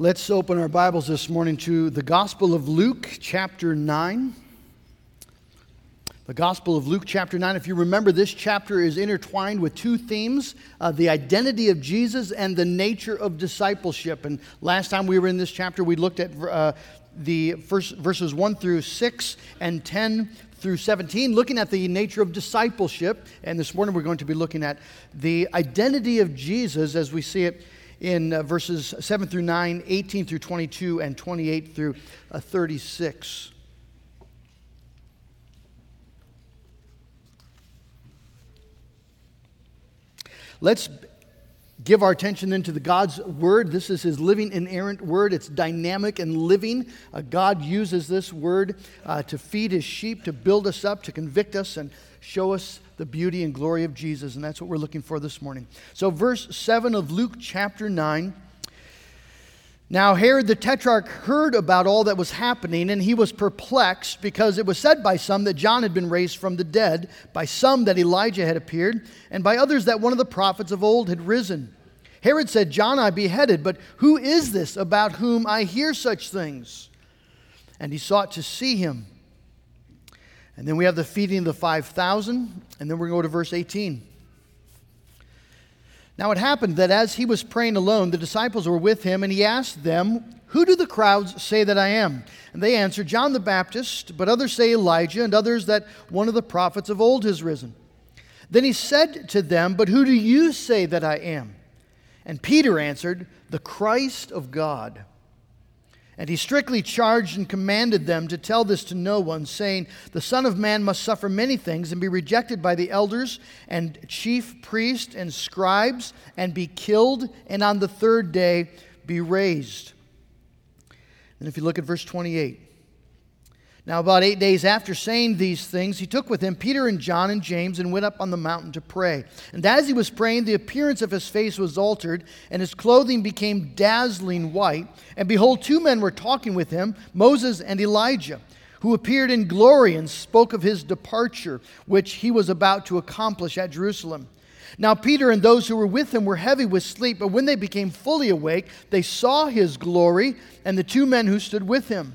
Let's open our Bibles this morning to the Gospel of Luke, chapter 9. The Gospel of Luke, chapter 9. If you remember, this chapter is intertwined with two themes uh, the identity of Jesus and the nature of discipleship. And last time we were in this chapter, we looked at uh, the first verses 1 through 6 and 10 through 17, looking at the nature of discipleship. And this morning we're going to be looking at the identity of Jesus as we see it in uh, verses 7 through 9, 18 through 22, and 28 through uh, 36. Let's give our attention then to the God's word. This is his living, inerrant word. It's dynamic and living. Uh, God uses this word uh, to feed his sheep, to build us up, to convict us, and show us the beauty and glory of Jesus. And that's what we're looking for this morning. So, verse 7 of Luke chapter 9. Now, Herod the Tetrarch heard about all that was happening, and he was perplexed because it was said by some that John had been raised from the dead, by some that Elijah had appeared, and by others that one of the prophets of old had risen. Herod said, John I beheaded, but who is this about whom I hear such things? And he sought to see him. And then we have the feeding of the 5,000, and then we're going to go to verse 18. Now it happened that as he was praying alone, the disciples were with him, and he asked them, Who do the crowds say that I am? And they answered, John the Baptist, but others say Elijah, and others that one of the prophets of old has risen. Then he said to them, But who do you say that I am? And Peter answered, The Christ of God. And he strictly charged and commanded them to tell this to no one, saying, The Son of Man must suffer many things and be rejected by the elders and chief priests and scribes, and be killed, and on the third day be raised. And if you look at verse 28, now, about eight days after saying these things, he took with him Peter and John and James and went up on the mountain to pray. And as he was praying, the appearance of his face was altered, and his clothing became dazzling white. And behold, two men were talking with him, Moses and Elijah, who appeared in glory and spoke of his departure, which he was about to accomplish at Jerusalem. Now, Peter and those who were with him were heavy with sleep, but when they became fully awake, they saw his glory and the two men who stood with him.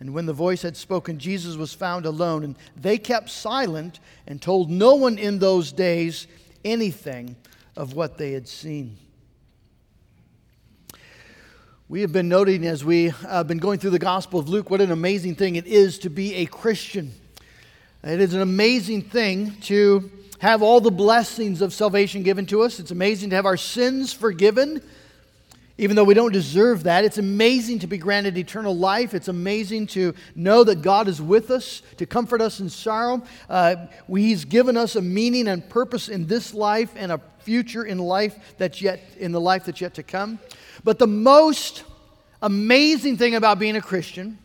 And when the voice had spoken, Jesus was found alone, and they kept silent and told no one in those days anything of what they had seen. We have been noting as we have uh, been going through the Gospel of Luke what an amazing thing it is to be a Christian. It is an amazing thing to have all the blessings of salvation given to us. It's amazing to have our sins forgiven even though we don't deserve that. It's amazing to be granted eternal life. It's amazing to know that God is with us, to comfort us in sorrow. Uh, he's given us a meaning and purpose in this life and a future in life that's yet in the life that's yet to come. But the most amazing thing about being a Christian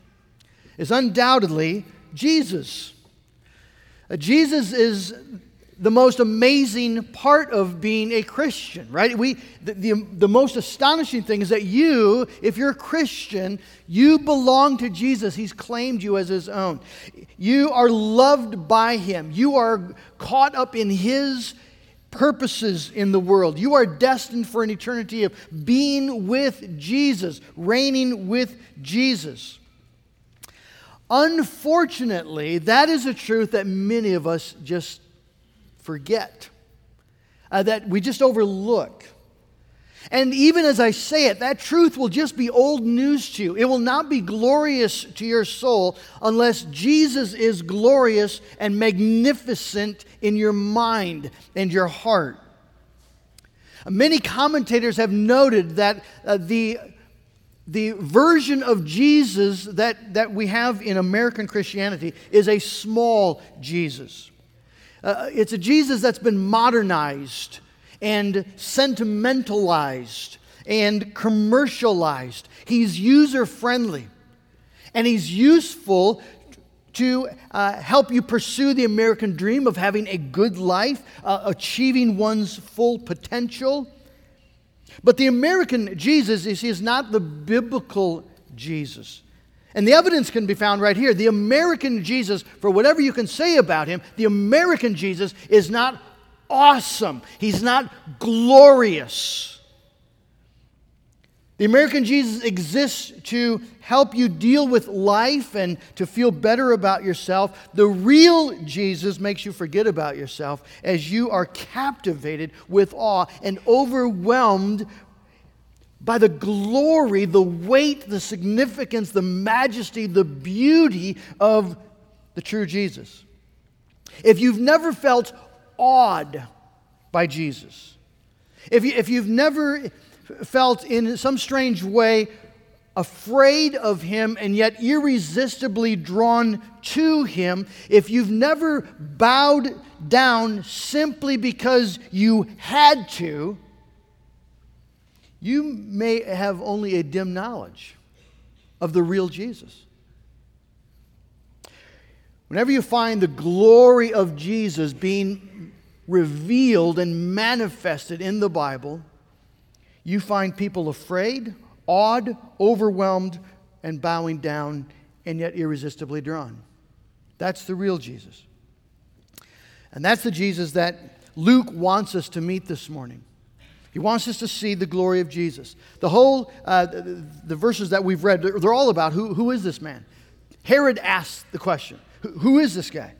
is undoubtedly Jesus. Uh, Jesus is the most amazing part of being a Christian, right? We, the, the, the, most astonishing thing is that you, if you're a Christian, you belong to Jesus. He's claimed you as his own. You are loved by him. You are caught up in his purposes in the world. You are destined for an eternity of being with Jesus, reigning with Jesus. Unfortunately, that is a truth that many of us just forget, uh, that we just overlook. And even as I say it, that truth will just be old news to you. It will not be glorious to your soul unless Jesus is glorious and magnificent in your mind and your heart. Many commentators have noted that uh, the, the version of Jesus that, that we have in American Christianity is a small Jesus. Uh, it's a Jesus that's been modernized and sentimentalized and commercialized. He's user friendly and he's useful to uh, help you pursue the American dream of having a good life, uh, achieving one's full potential. But the American Jesus is, is not the biblical Jesus. And the evidence can be found right here. The American Jesus, for whatever you can say about him, the American Jesus is not awesome. He's not glorious. The American Jesus exists to help you deal with life and to feel better about yourself. The real Jesus makes you forget about yourself as you are captivated with awe and overwhelmed by the glory, the weight, the significance, the majesty, the beauty of the true Jesus. If you've never felt awed by Jesus, if, you, if you've never felt in some strange way afraid of him and yet irresistibly drawn to him, if you've never bowed down simply because you had to, you may have only a dim knowledge of the real Jesus. Whenever you find the glory of Jesus being revealed and manifested in the Bible, you find people afraid, awed, overwhelmed, and bowing down, and yet irresistibly drawn. That's the real Jesus. And that's the Jesus that Luke wants us to meet this morning. He wants us to see the glory of Jesus. The whole, uh, the, the, verses that we've read, they're, they're all about who, who is this man? Herod asked the question who, is this guy?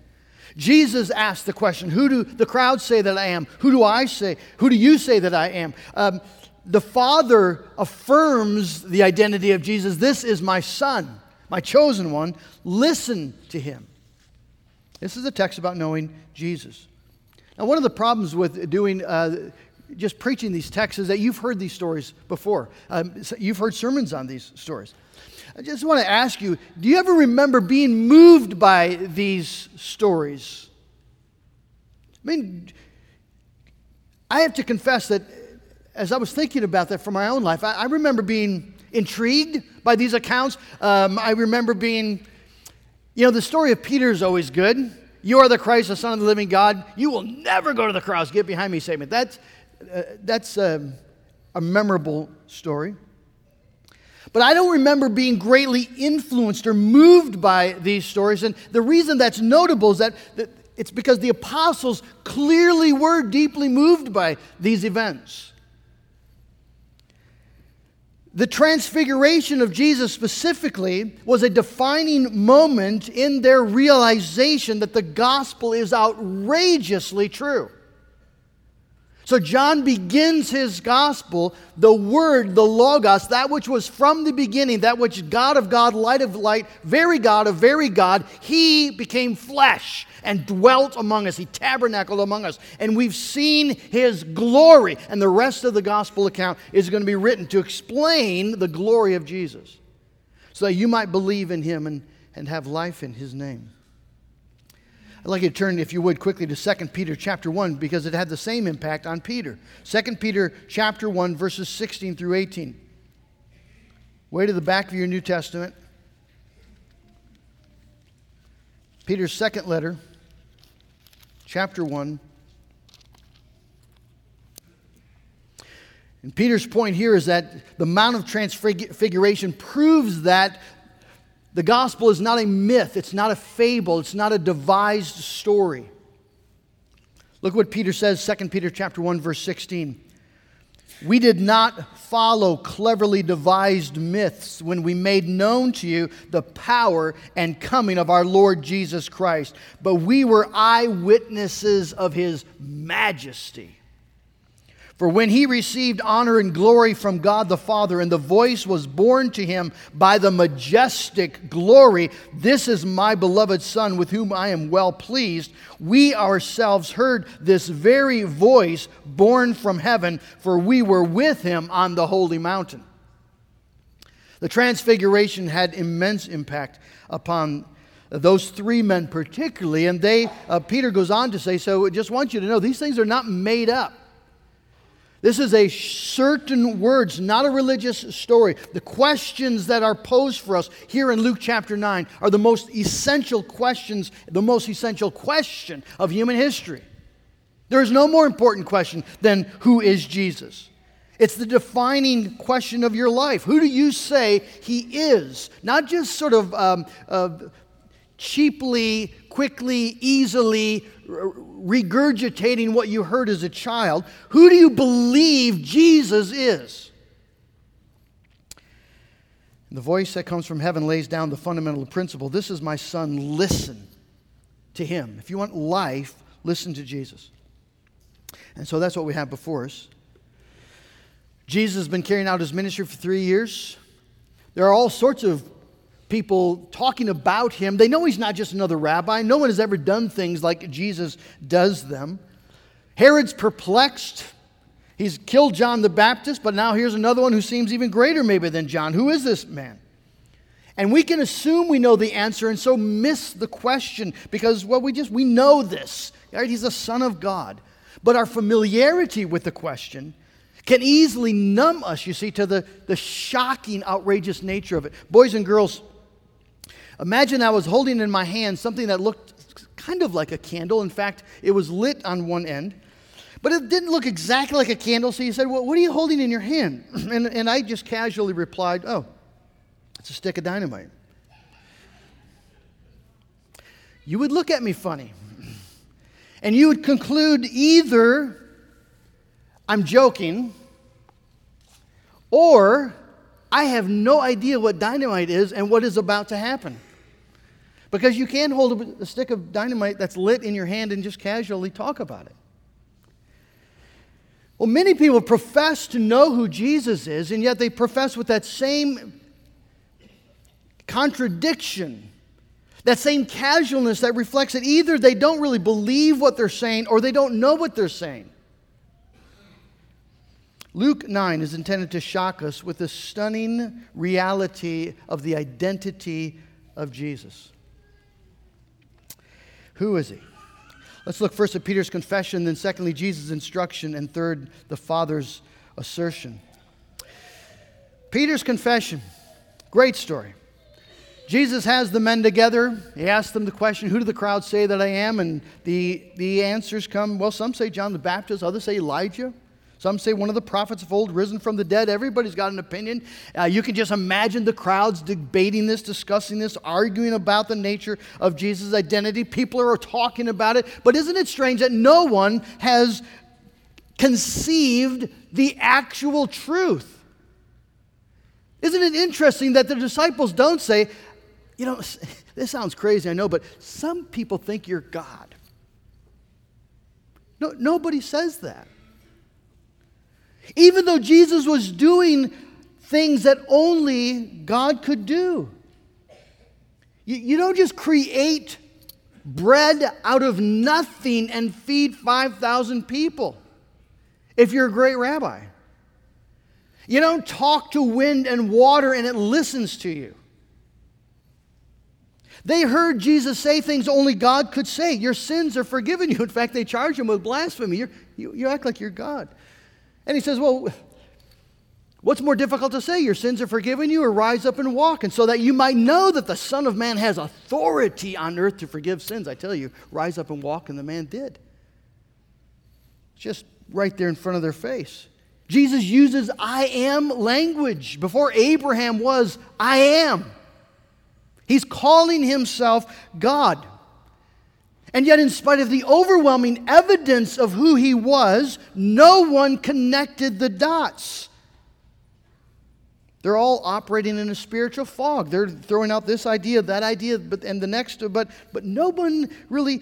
Jesus asked the question, Who do the crowds say that I am? Who do I say? Who do you say that I am? Um, the Father affirms the identity of Jesus. This is my Son, my chosen one. Listen to him. This is a text about knowing Jesus. Now, one of the problems with doing uh, just preaching these texts is that you've heard these stories before. Um, you've heard sermons on these stories. I just want to ask you do you ever remember being moved by these stories? I mean, I have to confess that as I was thinking about that for my own life, I, I remember being intrigued by these accounts. Um, I remember being, you know, the story of Peter is always good. You are the Christ, the Son of the living God. You will never go to the cross. Get behind me, Satan. That's, that's um, a memorable story. But I don't remember being greatly influenced or moved by these stories. And the reason that's notable is that, that it's because the apostles clearly were deeply moved by these events. The transfiguration of Jesus specifically was a defining moment in their realization that the gospel is outrageously true. So John begins his gospel, the word, the logos, that which was from the beginning, that which God of God, light of light, very God of very God, he became flesh and dwelt among us. He tabernacled among us. And we've seen his glory. And the rest of the gospel account is going to be written to explain the glory of Jesus so that you might believe in him and, and have life in his name. I'd like you to turn, if you would, quickly to 2 Peter chapter 1 because it had the same impact on Peter. 2 Peter chapter 1, verses 16 through 18. Way to the back of your New Testament. Peter's second letter, chapter 1. And Peter's point here is that the Mount of Transfiguration proves that the gospel is not a myth, it's not a fable, it's not a devised story. Look what Peter says, 2 Peter chapter 1 verse 16. We did not follow cleverly devised myths when we made known to you the power and coming of our Lord Jesus Christ, but we were eyewitnesses of his majesty. For when he received honor and glory from God the Father, and the voice was borne to him by the majestic glory, This is my beloved Son, with whom I am well pleased, we ourselves heard this very voice borne from heaven, for we were with him on the holy mountain. The transfiguration had immense impact upon those three men particularly and they uh, peter goes on to say so I just want you to know these things are not made up This is a certain words, not a religious story. The questions that are posed for us here in Luke chapter 9 are the most essential questions, the most essential question of human history. There is no more important question than who is Jesus? It's the defining question of your life. Who do you say he is? Not just sort of um, uh, cheaply, quickly, easily regurgitating what you heard as a child. Who do you believe Jesus is? The voice that comes from heaven lays down the fundamental principle this is my son, listen to him. If you want life, listen to Jesus. And so that's what we have before us. Jesus has been carrying out his ministry for three years. There are all sorts of people talking about him. They know he's not just another rabbi. No one has ever done things like Jesus does them. Herod's perplexed. He's killed John the Baptist, but now here's another one who seems even greater, maybe, than John. Who is this man? And we can assume we know the answer and so miss the question because, well, we just, we know this. Right? He's the Son of God. But our familiarity with the question can easily numb us, you see, to the, the shocking, outrageous nature of it. Boys and girls, Imagine I was holding in my hand something that looked kind of like a candle. In fact, it was lit on one end. But it didn't look exactly like a candle, so you said, Well, what are you holding in your hand? And, and I just casually replied, Oh, it's a stick of dynamite. You would look at me funny. And you would conclude either I'm joking or I have no idea what dynamite is and what is about to happen. Because you can't hold a, stick of dynamite that's lit in your hand and just casually talk about it. Well, many people profess to know who Jesus is, and yet they profess with that same contradiction, that same casualness that reflects that either they don't really believe what they're saying or they don't know what they're saying. Luke 9 is intended to shock us with the stunning reality of the identity of Jesus. Who is he? Let's look first at Peter's confession, then, secondly, Jesus' instruction, and third, the Father's assertion. Peter's confession, great story. Jesus has the men together. He asks them the question, Who do the crowd say that I am? And the, the answers come, well, some say John the Baptist, others say Elijah. Some say one of the prophets of old risen from the dead. Everybody's got an opinion. Uh, you can just imagine the crowds debating this, discussing this, arguing about the nature of Jesus' identity. People are talking about it. But isn't it strange that no one has conceived the actual truth? Isn't it interesting that the disciples don't say, you know, this sounds crazy, I know, but some people think you're God. No, nobody says that. Even though Jesus was doing things that only God could do. You, you don't just create bread out of nothing and feed 5,000 people if you're a great rabbi. You don't talk to wind and water and it listens to you. They heard Jesus say things only God could say. Your sins are forgiven you. In fact, they charge him with blasphemy. you you, you act like you're God. And he says, Well, what's more difficult to say? Your sins are forgiven you, or rise up and walk, and so that you might know that the Son of Man has authority on earth to forgive sins. I tell you, rise up and walk, and the man did. Just right there in front of their face. Jesus uses I am language. Before Abraham was, I am. He's calling himself God. And yet, in spite of the overwhelming evidence of who he was, no one connected the dots. They're all operating in a spiritual fog. They're throwing out this idea, that idea, but, and the next, but, but no one really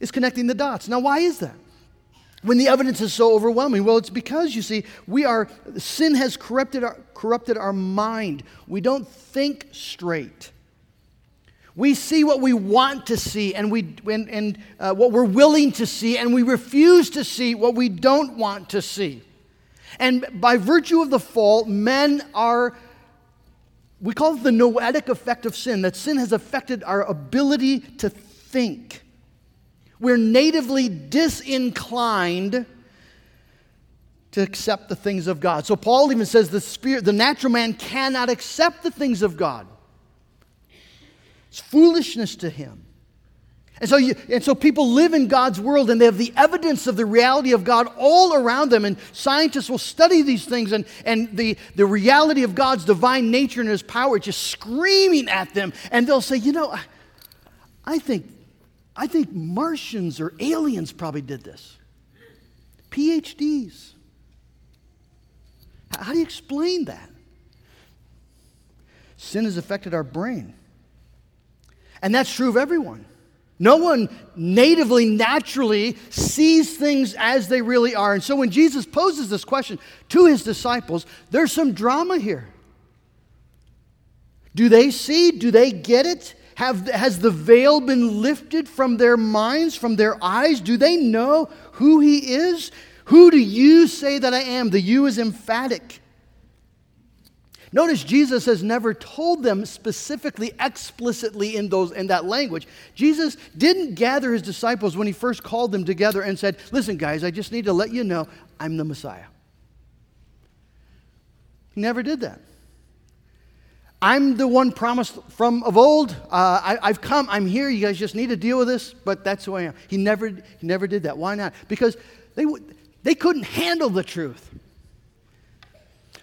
is connecting the dots. Now, why is that? When the evidence is so overwhelming? Well, it's because, you see, we are, sin has corrupted our, corrupted our mind. We don't think straight. We see what we want to see and, we, and, and uh, what we're willing to see, and we refuse to see what we don't want to see. And by virtue of the fall, men are, we call it the noetic effect of sin, that sin has affected our ability to think. We're natively disinclined to accept the things of God. So Paul even says the spirit, the natural man cannot accept the things of God. It's foolishness to him. And so, you, and so people live in God's world and they have the evidence of the reality of God all around them. And scientists will study these things and, and the, the reality of God's divine nature and his power just screaming at them. And they'll say, you know, I, I think, I think Martians or aliens probably did this. PhDs. How do you explain that? Sin has affected our brain. And that's true of everyone. No one natively, naturally sees things as they really are. And so when Jesus poses this question to his disciples, there's some drama here. Do they see? Do they get it? Have, has the veil been lifted from their minds, from their eyes? Do they know who he is? Who do you say that I am? The you is emphatic. Notice Jesus has never told them specifically, explicitly in, those, in that language. Jesus didn't gather his disciples when he first called them together and said, Listen, guys, I just need to let you know I'm the Messiah. He never did that. I'm the one promised from of old. Uh, I, have come. I'm here. You guys just need to deal with this. But that's who I am. He never, he never did that. Why not? Because they, they couldn't handle the truth.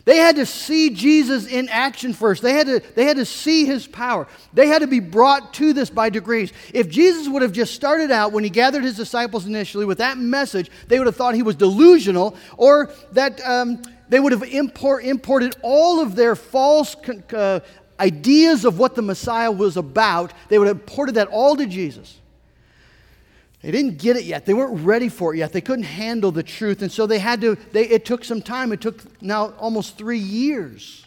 They had to see Jesus in action first. They had, to, they had to see his power. They had to be brought to this by degrees. If Jesus would have just started out when he gathered his disciples initially with that message, they would have thought he was delusional or that um, they would have import, imported all of their false uh, ideas of what the Messiah was about. They would have imported that all to Jesus. They didn't get it yet. They weren't ready for it yet. They couldn't handle the truth. And so they had to, they, it took some time. It took now almost three years.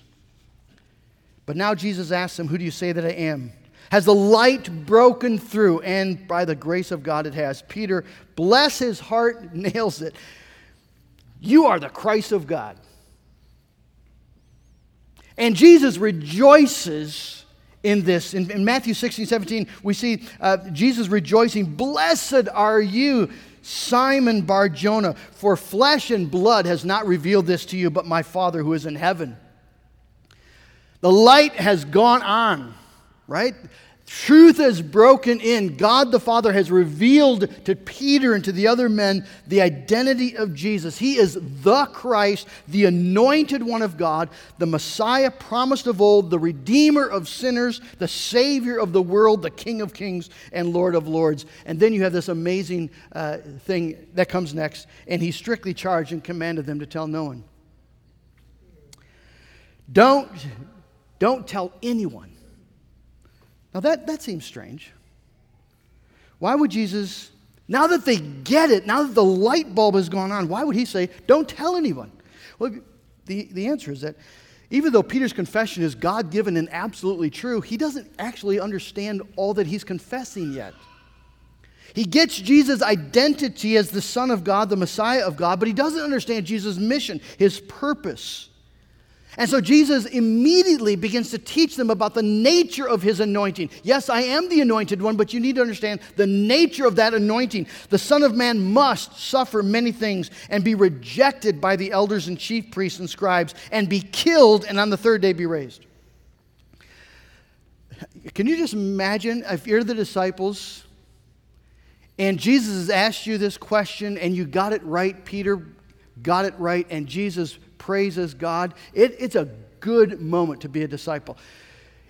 But now Jesus asks them, Who do you say that I am? Has the light broken through? And by the grace of God, it has. Peter, bless his heart, nails it. You are the Christ of God. And Jesus rejoices in this. In, in Matthew 16, 17, we see uh, Jesus rejoicing, Blessed are you, Simon Bar Jonah, for flesh and blood has not revealed this to you, but my Father who is in heaven. The light has gone on, right? Truth has broken in. God the Father has revealed to Peter and to the other men the identity of Jesus. He is the Christ, the anointed one of God, the Messiah promised of old, the Redeemer of sinners, the Savior of the world, the King of kings and Lord of lords. And then you have this amazing uh, thing that comes next. And he strictly charged and commanded them to tell no one. Don't, don't tell anyone now that, that seems strange. Why would Jesus, now that they get it, now that the light bulb has gone on, why would he say, don't tell anyone? Well, the, the answer is that even though Peter's confession is God given and absolutely true, he doesn't actually understand all that he's confessing yet. He gets Jesus' identity as the Son of God, the Messiah of God, but he doesn't understand Jesus' mission, his purpose. And so Jesus immediately begins to teach them about the nature of his anointing. Yes, I am the anointed one, but you need to understand the nature of that anointing. The Son of Man must suffer many things and be rejected by the elders and chief priests and scribes and be killed and on the third day be raised. Can you just imagine if you're the disciples and Jesus has asked you this question and you got it right, Peter got it right, and Jesus praises God. It, it's a good moment to be a disciple.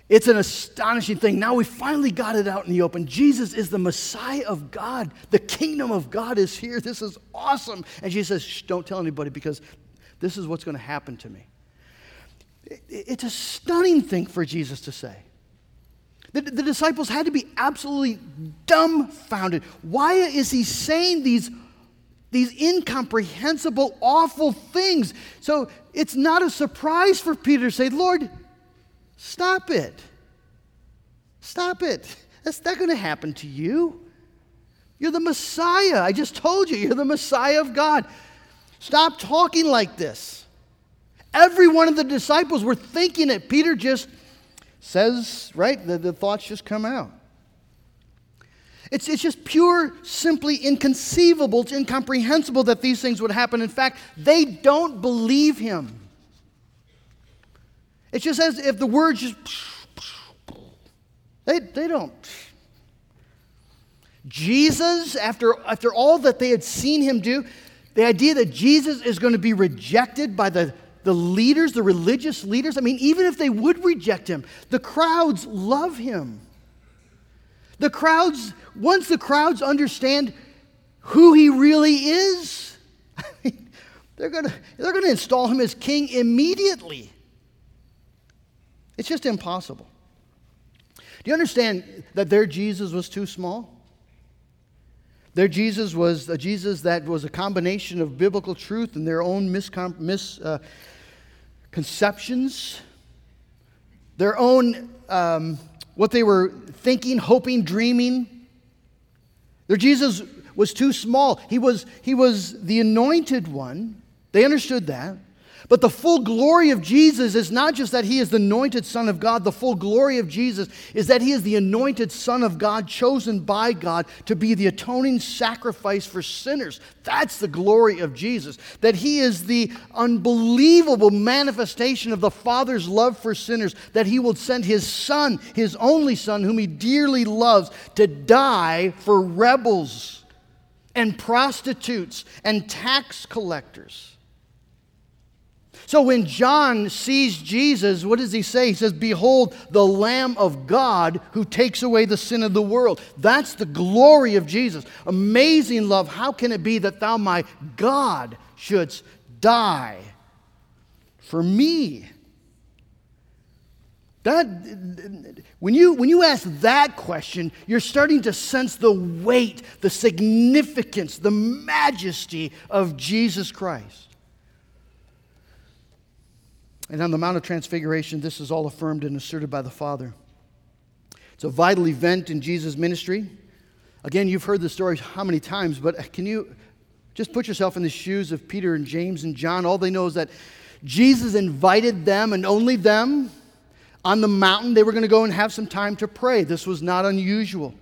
It's an astonishing thing. Now we finally got it out in the open. Jesus is the Messiah of God. The kingdom of God is here. This is awesome. And Jesus says, Shh, don't tell anybody because this is what's going to happen to me. It's a stunning thing for Jesus to say. The, the disciples had to be absolutely dumbfounded. Why is he saying these these incomprehensible, awful things. So it's not a surprise for Peter to say, Lord, stop it. Stop it. That's not going to happen to you. You're the Messiah. I just told you, you're the Messiah of God. Stop talking like this. Every one of the disciples were thinking it. Peter just says, right, the, the thoughts just come out. It's, it's just pure, simply inconceivable, it's incomprehensible that these things would happen. In fact, they don't believe him. It's just as if the words just, they, they don't. Jesus, after, after all that they had seen him do, the idea that Jesus is going to be rejected by the, the leaders, the religious leaders, I mean, even if they would reject him, the crowds love him. The crowds, once the crowds understand who he really is, they're going to they're going to install him as king immediately. It's just impossible. Do you understand that their Jesus was too small? Their Jesus was a Jesus that was a combination of biblical truth and their own misconceptions, uh, their own um, what they were thinking, hoping, dreaming. Their Jesus was too small. He was, he was the anointed one. They understood that. But the full glory of Jesus is not just that he is the anointed Son of God, the full glory of Jesus is that he is the anointed Son of God, chosen by God to be the atoning sacrifice for sinners. That's the glory of Jesus. That he is the unbelievable manifestation of the Father's love for sinners, that he will send his Son, his only Son, whom he dearly loves, to die for rebels and prostitutes and tax collectors. So when John sees Jesus, what does he say? He says, Behold, the Lamb of God who takes away the sin of the world. That's the glory of Jesus. Amazing love. How can it be that thou, my God, shouldst die for me? That, when, you, when you ask that question, you're starting to sense the weight, the significance, the majesty of Jesus Christ. And on the Mount of Transfiguration, this is all affirmed and asserted by the Father. It's a vital event in Jesus' ministry. Again, you've heard the story how many times, but can you just put yourself in the shoes of Peter and James and John? All they know is that Jesus invited them and only them on the mountain. They were going to go and have some time to pray. This was not unusual.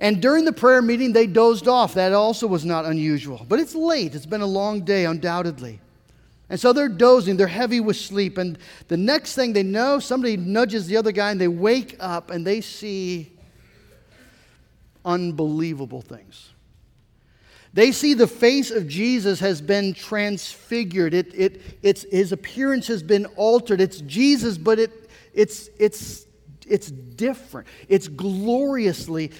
And during the prayer meeting, they dozed off. That also was not unusual. But it's late. It's been a long day, undoubtedly. And so they're dozing, they're heavy with sleep. And the next thing they know, somebody nudges the other guy and they wake up and they see unbelievable things. They see the face of Jesus has been transfigured. It, it, it's, his appearance has been altered. It's Jesus, but it, it's, it's, it's different. It's gloriously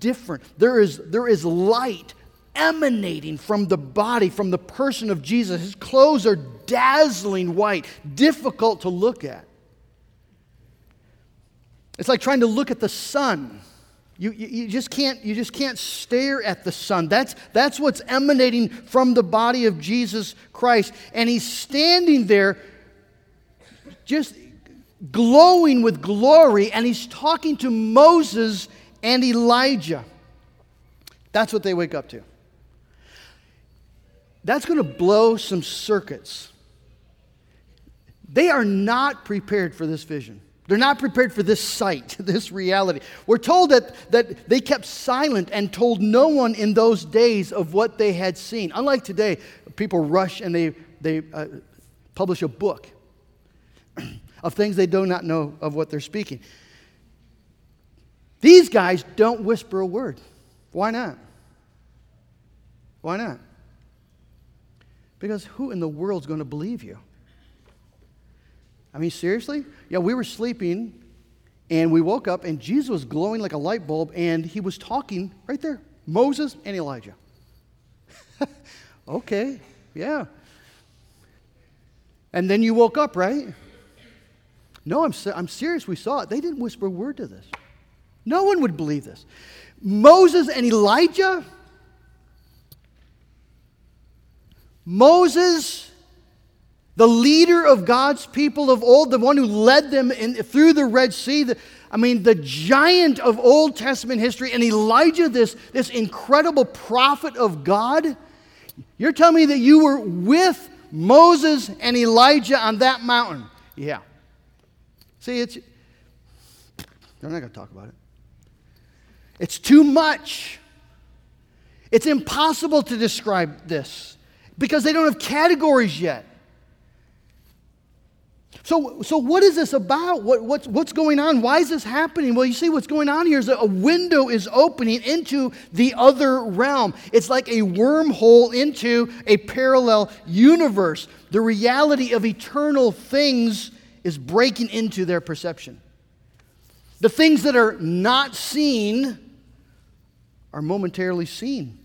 different. There is, there is light emanating from the body, from the person of Jesus. His clothes are dazzling white, difficult to look at. It's like trying to look at the sun. You, you, you, just can't, you just can't stare at the sun. That's, that's what's emanating from the body of Jesus Christ. And he's standing there just glowing with glory, and he's talking to Moses and Elijah. That's what they wake up to that's going to blow some circuits. They are not prepared for this vision. They're not prepared for this sight, this reality. We're told that, that they kept silent and told no one in those days of what they had seen. Unlike today, people rush and they, they uh, publish a book of things they do not know of what they're speaking. These guys don't whisper a word. Why not? Why not? Because who in the world is going to believe you? I mean, seriously? Yeah, we were sleeping and we woke up and Jesus was glowing like a light bulb and he was talking right there Moses and Elijah. okay, yeah. And then you woke up, right? No, I'm, I'm serious. We saw it. They didn't whisper a word to this. No one would believe this. Moses and Elijah? Moses, the leader of God's people of old, the one who led them in, through the Red Sea, the, I mean, the giant of Old Testament history, and Elijah, this, this incredible prophet of God. You're telling me that you were with Moses and Elijah on that mountain? Yeah. See, it's, they're not going to talk about it. It's too much. It's impossible to describe this because they don't have categories yet. So, so what is this about? What, what's, what's going on? Why is this happening? Well, you see, what's going on here is a window is opening into the other realm. It's like a wormhole into a parallel universe. The reality of eternal things is breaking into their perception. The things that are not seen are momentarily seen,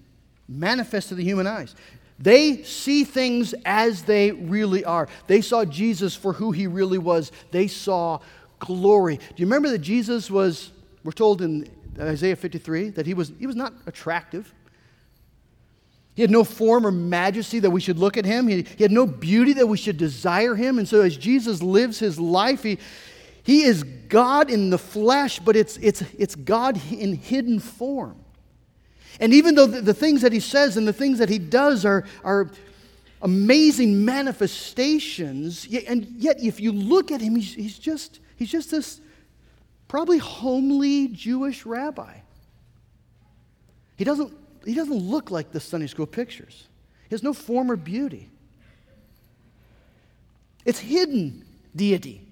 manifest to the human eyes. They see things as they really are. They saw Jesus for who he really was. They saw glory. Do you remember that Jesus was, we're told in Isaiah 53, that he was, he was not attractive? He had no form or majesty that we should look at him. He, he had no beauty that we should desire him. And so, as Jesus lives his life, he, he is God in the flesh, but it's, it's, it's God in hidden form. And even though the, the things that he says and the things that he does are, are amazing manifestations, and yet if you look at him, he's, he's, just, he's just this probably homely Jewish rabbi. He doesn't, he doesn't look like the Sunday school pictures. He has no form or beauty. It's hidden deity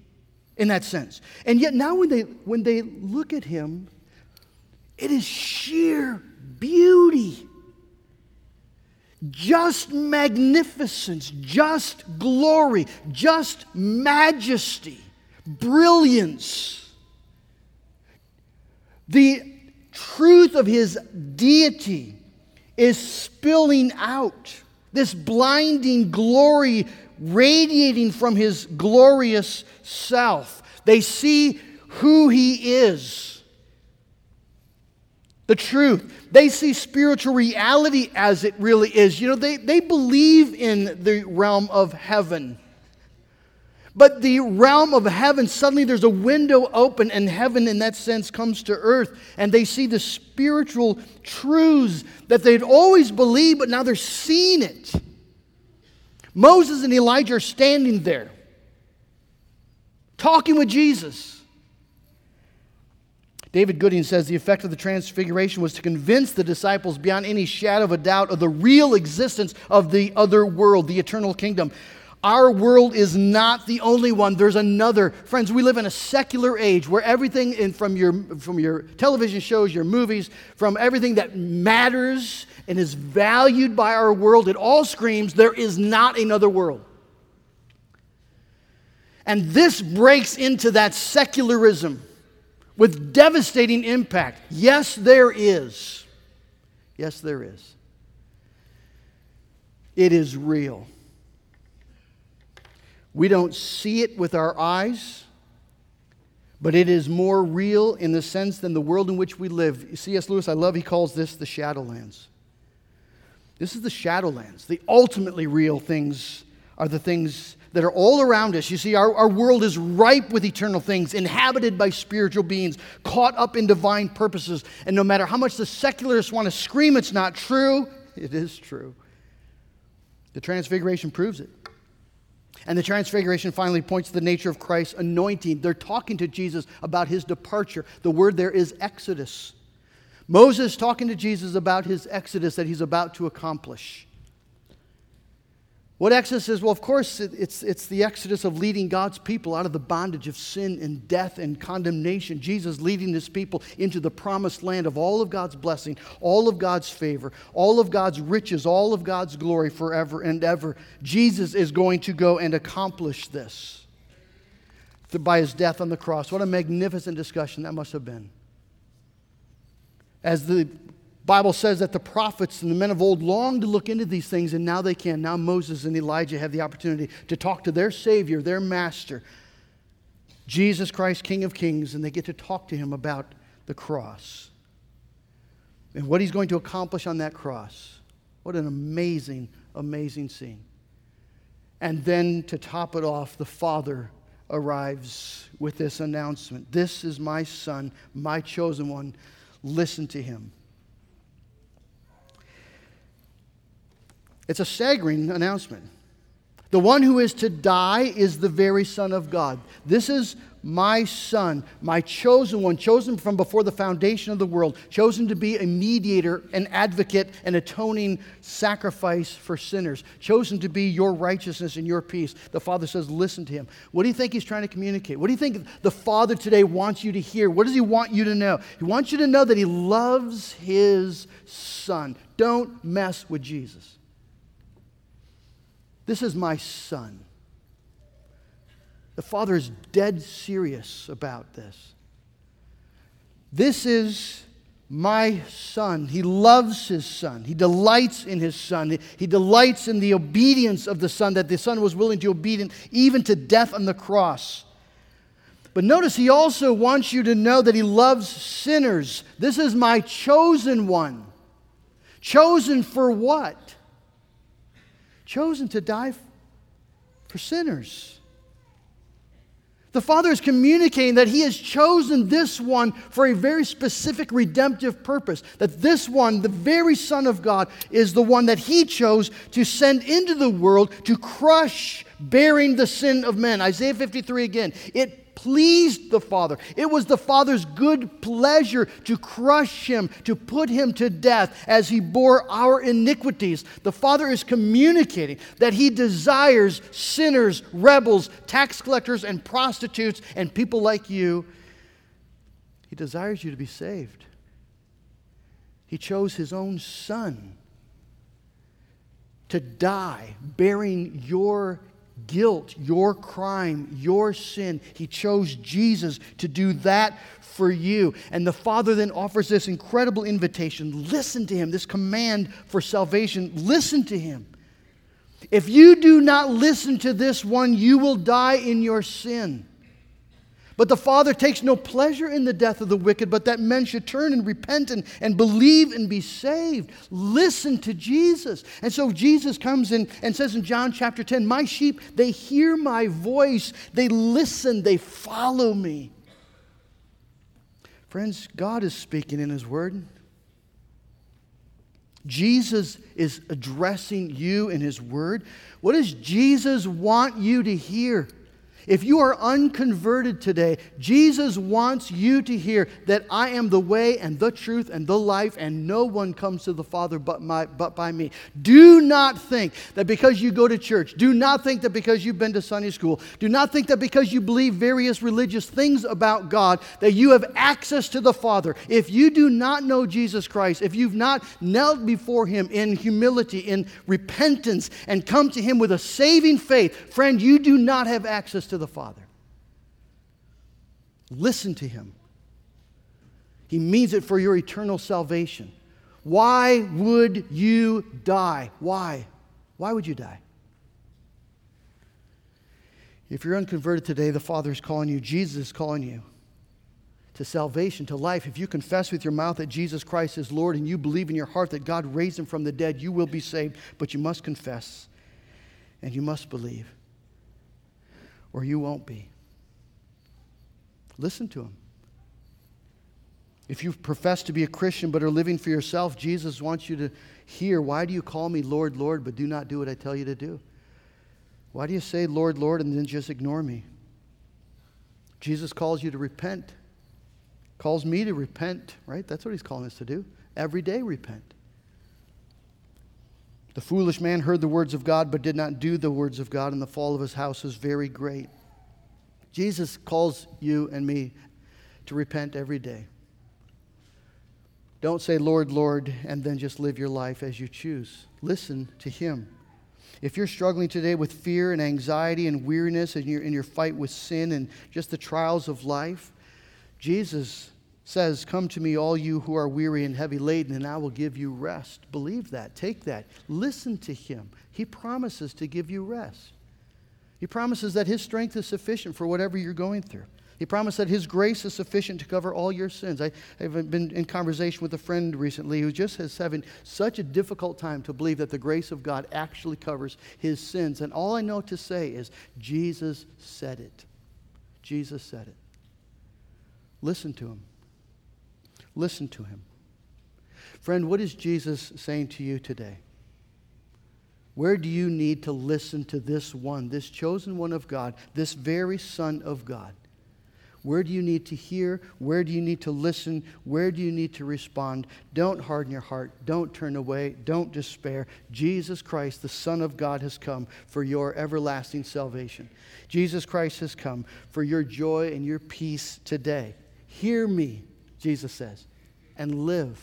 in that sense. And yet now when they, when they look at him, it is sheer beauty, just magnificence, just glory, just majesty, brilliance. The truth of his deity is spilling out. This blinding glory radiating from his glorious self. They see who he is the truth. They see spiritual reality as it really is. You know, they, they believe in the realm of heaven. But the realm of heaven, suddenly there's a window open, and heaven, in that sense, comes to earth. And they see the spiritual truths that they'd always believed, but now they're seeing it. Moses and Elijah are standing there, talking with Jesus. David Gooding says the effect of the transfiguration was to convince the disciples beyond any shadow of a doubt of the real existence of the other world, the eternal kingdom. Our world is not the only one. There's another. Friends, we live in a secular age where everything in, from, your, from your television shows, your movies, from everything that matters and is valued by our world, it all screams there is not another world. And this breaks into that secularism with devastating impact. Yes, there is. Yes, there is. It is real. We don't see it with our eyes, but it is more real in the sense than the world in which we live. C.S. Lewis, I love, he calls this the Shadowlands. This is the Shadowlands. The ultimately real things are the things that are all around us. You see, our, our world is ripe with eternal things, inhabited by spiritual beings, caught up in divine purposes. And no matter how much the secularists want to scream it's not true, it is true. The Transfiguration proves it. And the Transfiguration finally points to the nature of Christ's anointing. They're talking to Jesus about his departure. The word there is Exodus. Moses talking to Jesus about his Exodus that he's about to accomplish. What Exodus is? Well, of course, it's, it's the Exodus of leading God's people out of the bondage of sin and death and condemnation. Jesus leading his people into the promised land of all of God's blessing, all of God's favor, all of God's riches, all of God's glory forever and ever. Jesus is going to go and accomplish this by his death on the cross. What a magnificent discussion that must have been. As the Bible says that the prophets and the men of old longed to look into these things, and now they can. Now Moses and Elijah have the opportunity to talk to their Savior, their Master, Jesus Christ, King of Kings, and they get to talk to him about the cross and what he's going to accomplish on that cross. What an amazing, amazing scene. And then to top it off, the Father arrives with this announcement This is my Son, my chosen one. Listen to him. It's a staggering announcement. The one who is to die is the very Son of God. This is my Son, my chosen one, chosen from before the foundation of the world, chosen to be a mediator, an advocate, an atoning sacrifice for sinners, chosen to be your righteousness and your peace. The Father says, Listen to him. What do you think he's trying to communicate? What do you think the Father today wants you to hear? What does he want you to know? He wants you to know that he loves his Son. Don't mess with Jesus. This is my Son. The Father is dead serious about this. This is my son. He loves his son. He delights in his son. He delights in the obedience of the son, that the son was willing to obedient even to death on the cross. But notice he also wants you to know that he loves sinners. This is my chosen one. Chosen for what? Chosen to die for sinners. The Father is communicating that He has chosen this one for a very specific redemptive purpose. That this one, the very Son of God, is the one that He chose to send into the world to crush bearing the sin of men. Isaiah 53 again. It pleased the Father. It was the Father's good pleasure to crush him, to put him to death as he bore our iniquities. The Father is communicating that he desires sinners, rebels, tax collectors, and prostitutes, and people like you. He desires you to be saved. He chose his own Son to die, bearing your guilt, your crime, your sin. He chose Jesus to do that for you. And the Father then offers this incredible invitation listen to Him, this command for salvation. Listen to Him. If you do not listen to this one, you will die in your sin. But the Father takes no pleasure in the death of the wicked, but that men should turn and repent and, and believe and be saved. Listen to Jesus. And so Jesus comes in and says in John chapter 10, My sheep, they hear my voice, they listen, they follow me. Friends, God is speaking in His Word. Jesus is addressing you in His Word. What does Jesus want you to hear? If you are unconverted today, Jesus wants you to hear that I am the way and the truth and the life, and no one comes to the Father but, my, but by me. Do not think that because you go to church, do not think that because you've been to Sunday school, do not think that because you believe various religious things about God, that you have access to the Father. If you do not know Jesus Christ, if you've not knelt before Him in humility, in repentance, and come to Him with a saving faith, friend, you do not have access to the Father. Listen to him. He means it for your eternal salvation. Why would you die? Why? Why would you die? If you're unconverted today, the Father is calling you, Jesus is calling you to salvation, to life. If you confess with your mouth that Jesus Christ is Lord and you believe in your heart that God raised him from the dead, you will be saved. But you must confess and you must believe or you won't be. Listen to him. If you profess to be a Christian but are living for yourself, Jesus wants you to hear, Why do you call me Lord, Lord, but do not do what I tell you to do? Why do you say, Lord, Lord, and then just ignore me? Jesus calls you to repent, calls me to repent, right? That's what he's calling us to do. Every day, repent. The foolish man heard the words of God but did not do the words of God, and the fall of his house was very great. Jesus calls you and me to repent every day. Don't say, Lord, Lord, and then just live your life as you choose. Listen to Him. If you're struggling today with fear and anxiety and weariness and you're in your fight with sin and just the trials of life, Jesus says, Come to me, all you who are weary and heavy laden, and I will give you rest. Believe that. Take that. Listen to him. He promises to give you rest. He promises that his strength is sufficient for whatever you're going through. He promised that his grace is sufficient to cover all your sins. I, have been in conversation with a friend recently who just has having such a difficult time to believe that the grace of God actually covers his sins. And all I know to say is, Jesus said it. Jesus said it. Listen to him. Listen to him. Friend, what is Jesus saying to you today? Where do you need to listen to this one, this chosen one of God, this very Son of God? Where do you need to hear? Where do you need to listen? Where do you need to respond? Don't harden your heart. Don't turn away. Don't despair. Jesus Christ, the Son of God, has come for your everlasting salvation. Jesus Christ has come for your joy and your peace today. Hear me, Jesus says, and live.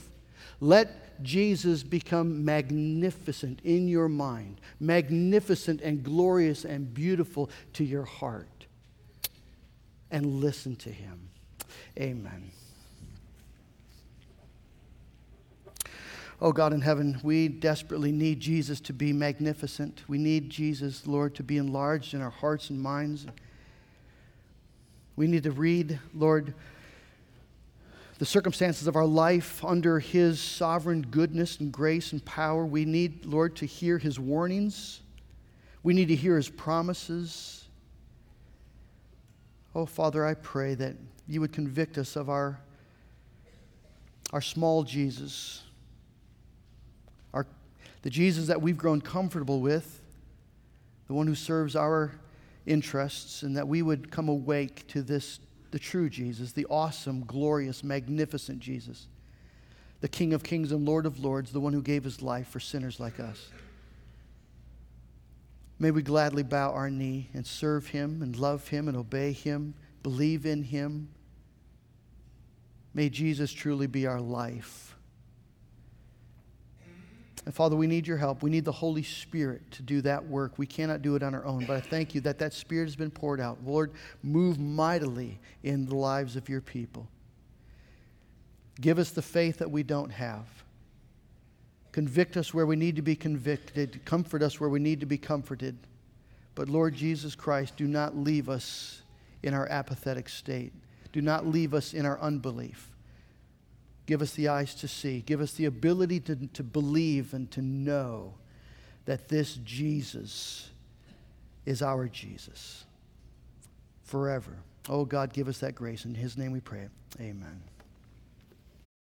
Let Jesus become magnificent in your mind, magnificent and glorious and beautiful to your heart and listen to him. Amen. Oh God in heaven, we desperately need Jesus to be magnificent. We need Jesus, Lord, to be enlarged in our hearts and minds. We need to read, Lord, the circumstances of our life under His sovereign goodness and grace and power. We need, Lord, to hear His warnings. We need to hear His promises. Oh, Father, I pray that you would convict us of our, our small Jesus, our, the Jesus that we've grown comfortable with, the one who serves our interests, and that we would come awake to this, the true Jesus, the awesome, glorious, magnificent Jesus, the King of kings and Lord of lords, the one who gave his life for sinners like us. May we gladly bow our knee and serve him and love him and obey him, believe in him. May Jesus truly be our life. And Father, we need your help. We need the Holy Spirit to do that work. We cannot do it on our own, but I thank you that that Spirit has been poured out. Lord, move mightily in the lives of your people. Give us the faith that we don't have. Convict us where we need to be convicted. Comfort us where we need to be comforted. But Lord Jesus Christ, do not leave us in our apathetic state. Do not leave us in our unbelief. Give us the eyes to see. Give us the ability to, to believe and to know that this Jesus is our Jesus forever. Oh, God, give us that grace. In His name we pray. Amen.